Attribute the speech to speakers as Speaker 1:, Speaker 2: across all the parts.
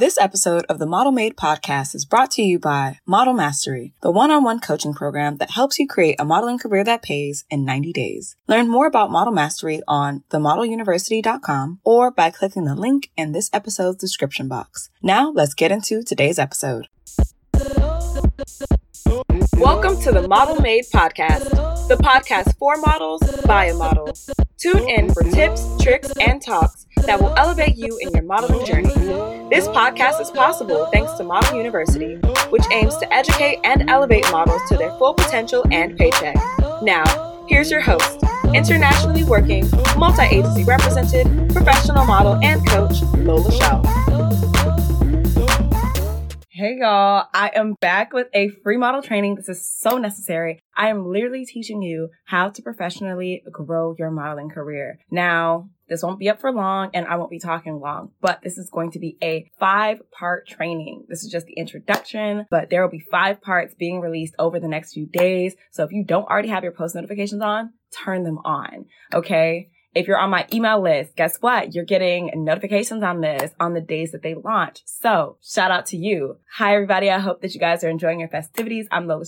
Speaker 1: This episode of the Model Made podcast is brought to you by Model Mastery, the one-on-one coaching program that helps you create a modeling career that pays in 90 days. Learn more about Model Mastery on themodeluniversity.com or by clicking the link in this episode's description box. Now, let's get into today's episode. Welcome to the Model Made podcast, the podcast for models by a model. Tune in for tips, tricks, and talks that will elevate you in your modeling journey. This podcast is possible thanks to Model University, which aims to educate and elevate models to their full potential and paycheck. Now, here's your host, internationally working, multi agency represented, professional model, and coach, Lola Chél. Hey y'all, I am back with a free model training. This is so necessary. I am literally teaching you how to professionally grow your modeling career. Now, this won't be up for long and I won't be talking long, but this is going to be a five part training. This is just the introduction, but there will be five parts being released over the next few days. So if you don't already have your post notifications on, turn them on. Okay. If you're on my email list, guess what? You're getting notifications on this on the days that they launch. So shout out to you. Hi, everybody. I hope that you guys are enjoying your festivities. I'm Lola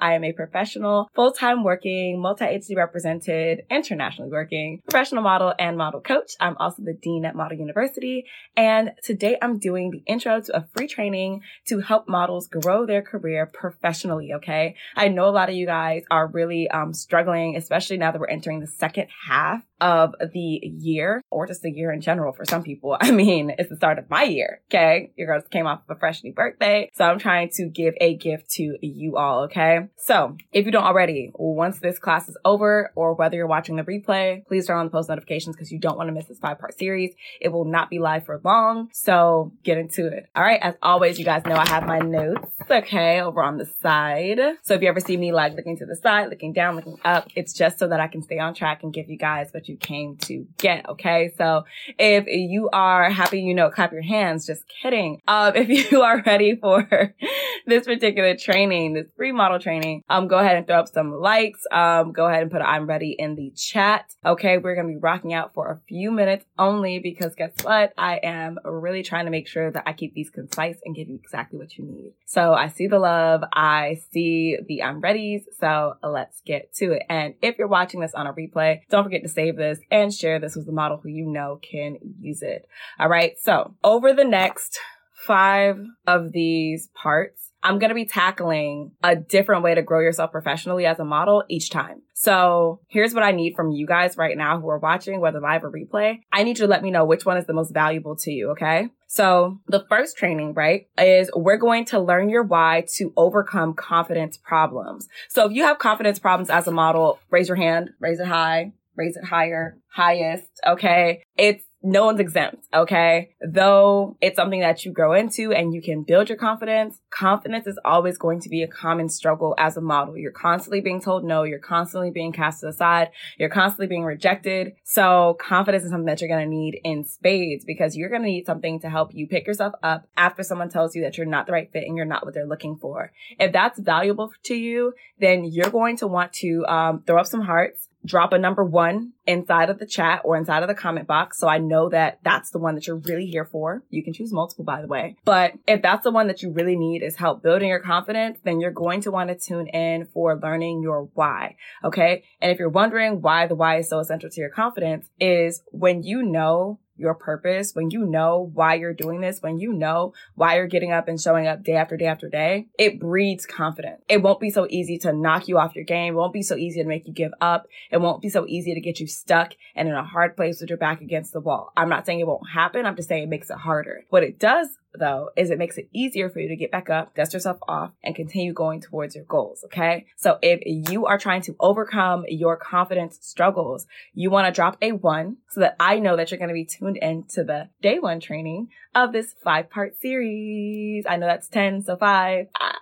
Speaker 1: I am a professional, full-time working, multi-agency represented, internationally working professional model and model coach. I'm also the dean at Model University. And today I'm doing the intro to a free training to help models grow their career professionally. Okay. I know a lot of you guys are really um, struggling, especially now that we're entering the second half of the year or just the year in general for some people. I mean, it's the start of my year. Okay. Your girls came off of a fresh new birthday. So I'm trying to give a gift to you all. Okay. So if you don't already, once this class is over or whether you're watching the replay, please turn on the post notifications because you don't want to miss this five part series. It will not be live for long. So get into it. All right. As always, you guys know I have my notes. Okay. Over on the side. So if you ever see me like looking to the side, looking down, looking up, it's just so that I can stay on track and give you guys what you came to get. Okay. So if you are happy, you know, clap your hands. Just kidding. Um, if you are ready for this particular training, this free model training, um, go ahead and throw up some likes. Um, go ahead and put I'm ready in the chat. Okay. We're going to be rocking out for a few minutes only because guess what? I am really trying to make sure that I keep these concise and give you exactly what you need. So I see the love. I see the I'm readies. So let's get to it. And if you're watching this on a replay, don't forget to save this and share this with the model who you know can use it. All right. So over the next five of these parts, I'm going to be tackling a different way to grow yourself professionally as a model each time. So here's what I need from you guys right now who are watching, whether live or replay. I need you to let me know which one is the most valuable to you. Okay. So the first training, right, is we're going to learn your why to overcome confidence problems. So if you have confidence problems as a model, raise your hand, raise it high, raise it higher, highest. Okay. It's no one's exempt. Okay. Though it's something that you grow into and you can build your confidence, confidence is always going to be a common struggle as a model. You're constantly being told no. You're constantly being cast aside. You're constantly being rejected. So confidence is something that you're going to need in spades because you're going to need something to help you pick yourself up after someone tells you that you're not the right fit and you're not what they're looking for. If that's valuable to you, then you're going to want to um, throw up some hearts drop a number one inside of the chat or inside of the comment box. So I know that that's the one that you're really here for. You can choose multiple, by the way. But if that's the one that you really need is help building your confidence, then you're going to want to tune in for learning your why. Okay. And if you're wondering why the why is so essential to your confidence is when you know your purpose, when you know why you're doing this, when you know why you're getting up and showing up day after day after day, it breeds confidence. It won't be so easy to knock you off your game. It won't be so easy to make you give up. It won't be so easy to get you stuck and in a hard place with your back against the wall. I'm not saying it won't happen. I'm just saying it makes it harder. What it does though is it makes it easier for you to get back up, dust yourself off, and continue going towards your goals. Okay. So if you are trying to overcome your confidence struggles, you want to drop a one so that I know that you're going to be tuned in to the day one training of this five part series. I know that's 10, so five. Ah.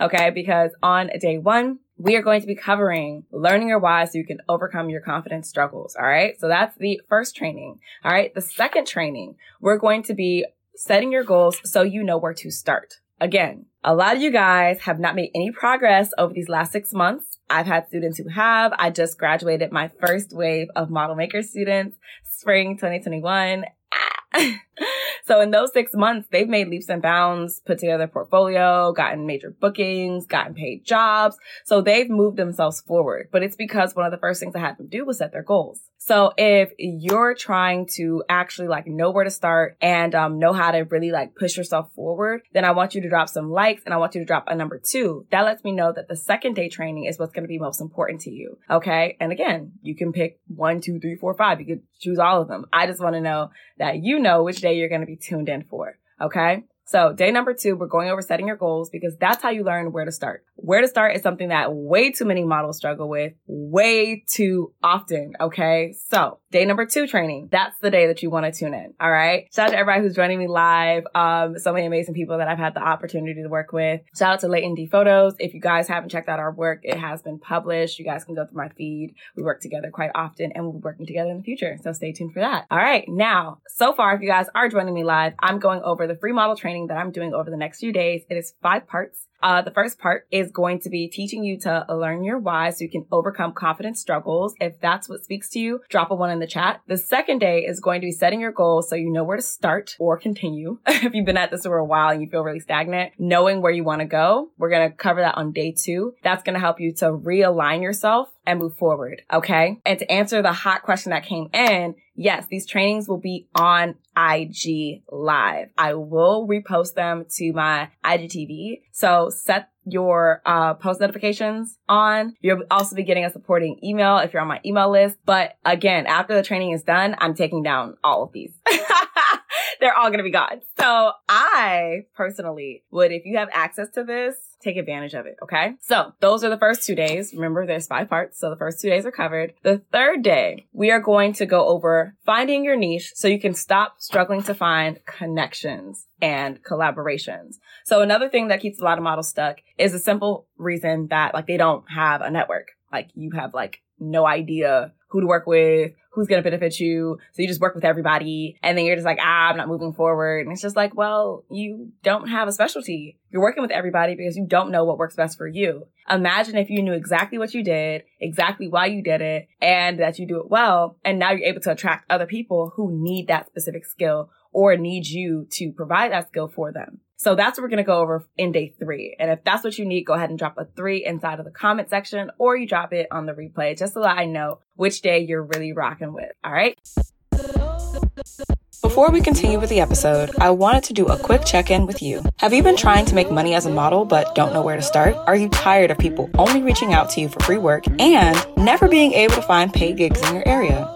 Speaker 1: Okay. Because on day one, we are going to be covering learning your why so you can overcome your confidence struggles. All right. So that's the first training. All right. The second training, we're going to be setting your goals so you know where to start. Again, a lot of you guys have not made any progress over these last six months. I've had students who have. I just graduated my first wave of model maker students, spring 2021. so in those six months, they've made leaps and bounds, put together portfolio, gotten major bookings, gotten paid jobs. So they've moved themselves forward. But it's because one of the first things I had them do was set their goals. So if you're trying to actually like know where to start and um, know how to really like push yourself forward, then I want you to drop some likes and I want you to drop a number two. That lets me know that the second day training is what's going to be most important to you. Okay. And again, you can pick one, two, three, four, five. You could choose all of them. I just want to know that you know which day you're going to be tuned in for. Okay. So day number two, we're going over setting your goals because that's how you learn where to start. Where to start is something that way too many models struggle with way too often. Okay. So day number two training. That's the day that you want to tune in. All right. Shout out to everybody who's joining me live. Um, so many amazing people that I've had the opportunity to work with. Shout out to Leighton D Photos. If you guys haven't checked out our work, it has been published. You guys can go through my feed. We work together quite often and we'll be working together in the future. So stay tuned for that. All right. Now, so far, if you guys are joining me live, I'm going over the free model training that I'm doing over the next few days. It is five parts. Uh, the first part is going to be teaching you to learn your why so you can overcome confidence struggles. If that's what speaks to you, drop a one in the chat. The second day is going to be setting your goals so you know where to start or continue. if you've been at this for a while and you feel really stagnant, knowing where you want to go. We're going to cover that on day two. That's going to help you to realign yourself and move forward. Okay. And to answer the hot question that came in, yes, these trainings will be on IG live. I will repost them to my IGTV. So set your uh, post notifications on. You'll also be getting a supporting email if you're on my email list. But again, after the training is done, I'm taking down all of these. They're all going to be gone. So I personally would, if you have access to this, take advantage of it. Okay. So those are the first two days. Remember, there's five parts. So the first two days are covered. The third day, we are going to go over finding your niche so you can stop struggling to find connections and collaborations. So another thing that keeps a lot of models stuck is a simple reason that like they don't have a network. Like you have like no idea who to work with, who's going to benefit you. So you just work with everybody and then you're just like, ah, I'm not moving forward. And it's just like, well, you don't have a specialty. You're working with everybody because you don't know what works best for you. Imagine if you knew exactly what you did, exactly why you did it, and that you do it well. And now you're able to attract other people who need that specific skill or need you to provide that skill for them. So that's what we're going to go over in day three. And if that's what you need, go ahead and drop a three inside of the comment section or you drop it on the replay just so that I know which day you're really rocking with. All right.
Speaker 2: Before we continue with the episode, I wanted to do a quick check in with you. Have you been trying to make money as a model but don't know where to start? Are you tired of people only reaching out to you for free work and never being able to find paid gigs in your area?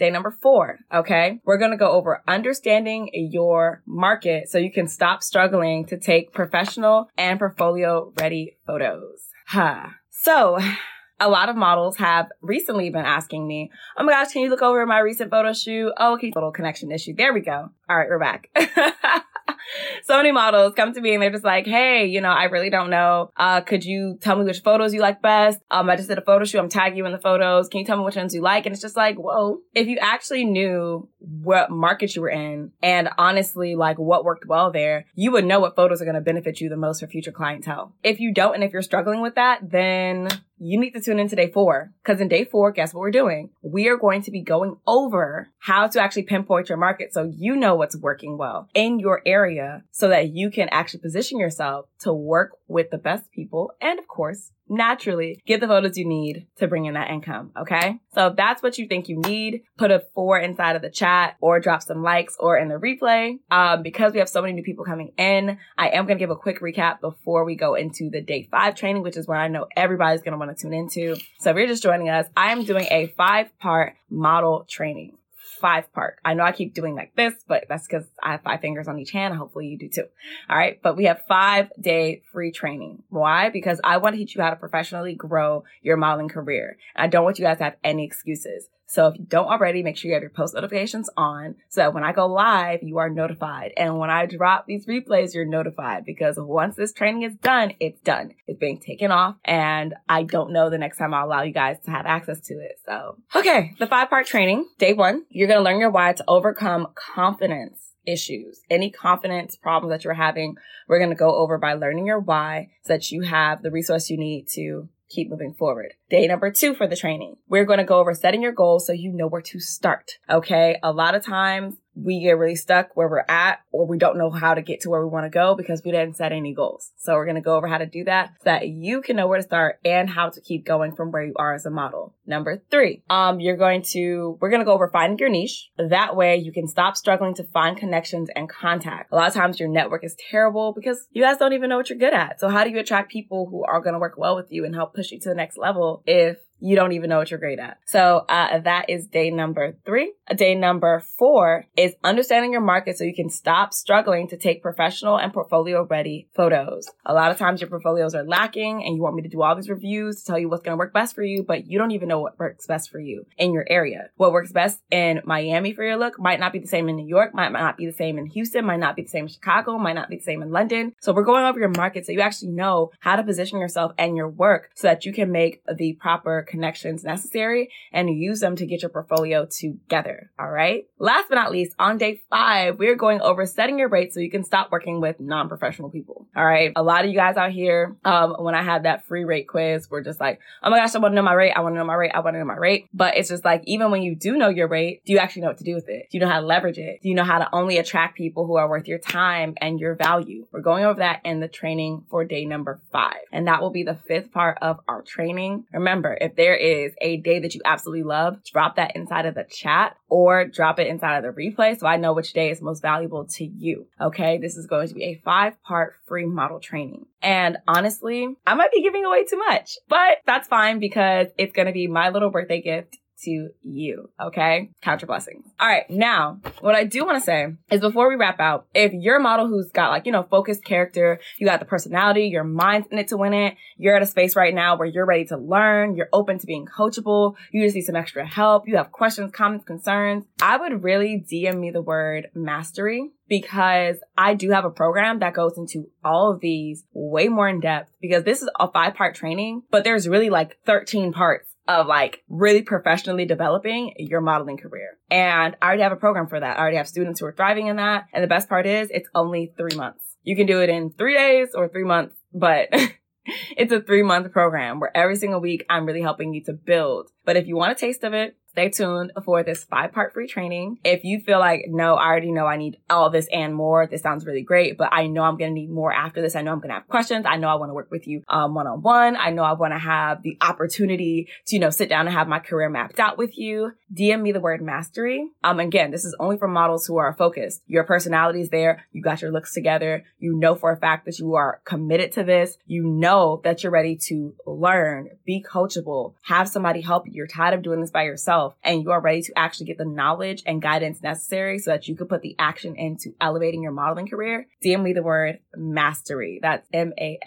Speaker 1: Day number four. Okay. We're going to go over understanding your market so you can stop struggling to take professional and portfolio ready photos. Huh. So a lot of models have recently been asking me, Oh my gosh, can you look over my recent photo shoot? Oh, okay. Little connection issue. There we go. All right. We're back. so many models come to me and they're just like, Hey, you know, I really don't know. Uh, could you tell me which photos you like best? Um, I just did a photo shoot. I'm tagging you in the photos. Can you tell me which ones you like? And it's just like, whoa, if you actually knew what market you were in and honestly, like what worked well there, you would know what photos are going to benefit you the most for future clientele. If you don't, and if you're struggling with that, then you need to tune in to day four. Cause in day four, guess what we're doing? We are going to be going over how to actually pinpoint your market so you know what's working well in your area so that you can actually position yourself to work with the best people and of course naturally get the photos you need to bring in that income. Okay. So if that's what you think you need, put a four inside of the chat or drop some likes or in the replay. Um, because we have so many new people coming in, I am going to give a quick recap before we go into the day five training, which is where I know everybody's going to want to tune into. So if you're just joining us, I am doing a five part model training five part. I know I keep doing like this, but that's because I have five fingers on each hand. Hopefully you do too. All right. But we have five day free training. Why? Because I want to teach you how to professionally grow your modeling career. I don't want you guys to have any excuses.
Speaker 2: So if you don't already, make sure you have your post notifications on so that when I go live, you are notified. And when I drop these replays, you're notified because once this training is done, it's done. It's being taken off and I don't know the next time I'll allow you guys to have access to it. So, okay, the five part training. Day one, you're going to learn your why to overcome confidence issues, any confidence problems that you're having, we're going to go over by learning your why so that you have the resource you need to keep moving forward. Day number two for the training. We're going to go over setting your goals so you know where to start. Okay. A lot of times we get really stuck where we're at or we don't know how to get to where we want to go because we didn't set any goals. So we're going to go over how to do that so that you can know where to start and how to keep going from where you are as a model. Number three, um, you're going to, we're going to go over finding your niche. That way you can stop struggling to find connections and contact. A lot of times your network is terrible because you guys don't even know what you're good at. So how do you attract people who are going to work well with you and help push you to the next level if you don't even know what you're great at. So uh, that is day number three. Day number four is understanding your market so you can stop struggling to take professional and portfolio ready photos. A lot of times your portfolios are lacking and you want me to do all these reviews to tell you what's going to work best for you, but you don't even know what works best for you in your area. What works best in Miami for your look might not be the same in New York, might not be the same in Houston, might not be the same in Chicago, might not be the same in London. So we're going over your market so you actually know how to position yourself and your work so that you can make the proper connections necessary and use them to get your portfolio together. All right. Last but not least, on day five, we're going over setting your rates so you can stop working with non-professional people. All right. A lot of you guys out here, um, when I had that free rate quiz, we're just like, oh my gosh, I want to know my rate. I want to know my rate. I want to know my rate. But it's just like, even when you do know your rate, do you actually know what to do with it? Do you know how to leverage it? Do you know how to only attract people who are worth your time and your value? We're going over that in the training for day number five. And that will be the fifth part of our training. Remember, if there is a day that you absolutely love, drop that inside of the chat or drop it inside of the replay so I know which day is most valuable to you. Okay. This is going to be a five part free model training. And honestly, I might be giving away too much, but that's fine because it's going to be my little birthday gift to you. Okay. Count your blessings. All right. Now, what I do want to say is before we wrap out, if you're a model who's got like, you know, focused character, you got the personality, your mind's in it to win it, you're at a space right now where you're ready to learn, you're open to being coachable, you just need some extra help, you have questions, comments, concerns, I would really DM me the word mastery because I do have a program that goes into all of these way more in depth because this is a five part training, but there's really like 13 parts of like really professionally developing your modeling career. And I already have a program for that. I already have students who are thriving in that. And the best part is it's only three months. You can do it in three days or three months, but it's a three month program where every single week I'm really helping you to build. But if you want a taste of it, stay tuned for this five part free training. If you feel like, no, I already know I need all this and more. This sounds really great, but I know I'm going to need more after this. I know I'm going to have questions. I know I want to work with you, one on one. I know I want to have the opportunity to, you know, sit down and have my career mapped out with you. DM me the word mastery. Um, again, this is only for models who are focused. Your personality is there. You got your looks together. You know for a fact that you are committed to this. You know that you're ready to learn, be coachable, have somebody help you. You're tired of doing this by yourself yourself and you are ready to actually get the knowledge and guidance necessary so that you can put the action into elevating your modeling career, DM me the word mastery. That's M-A-S-T-E-R-Y.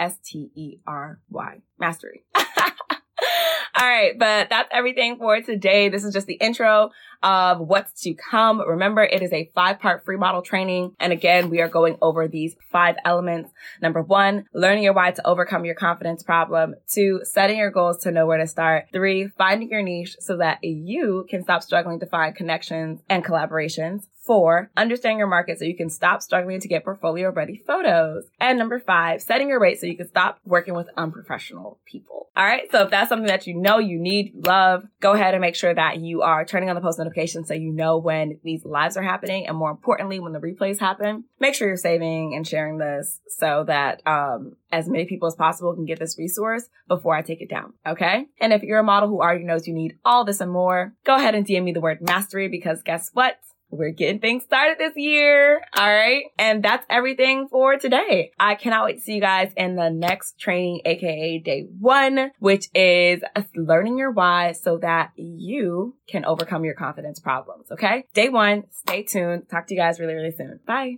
Speaker 2: Mastery. All right, but that's everything for today. This is just the intro of what's to come. Remember, it is a five part free model training. And again, we are going over these five elements. Number one, learning your why to overcome your confidence problem. Two, setting your goals to know where to start. Three, finding your niche so that you can stop struggling to find connections and collaborations. Four, understand your market so you can stop struggling to get portfolio ready photos. And number five, setting your rate so you can stop working with unprofessional people. All right. So if that's something that you know you need, love, go ahead and make sure that you are turning on the post notifications so you know when these lives are happening. And more importantly, when the replays happen, make sure you're saving and sharing this so that, um, as many people as possible can get this resource before I take it down. Okay. And if you're a model who already knows you need all this and more, go ahead and DM me the word mastery because guess what? We're getting things started this year. All right. And that's everything for today. I cannot wait to see you guys in the next training, aka day one, which is learning your why so that you can overcome your confidence problems. Okay. Day one. Stay tuned. Talk to you guys really, really soon. Bye.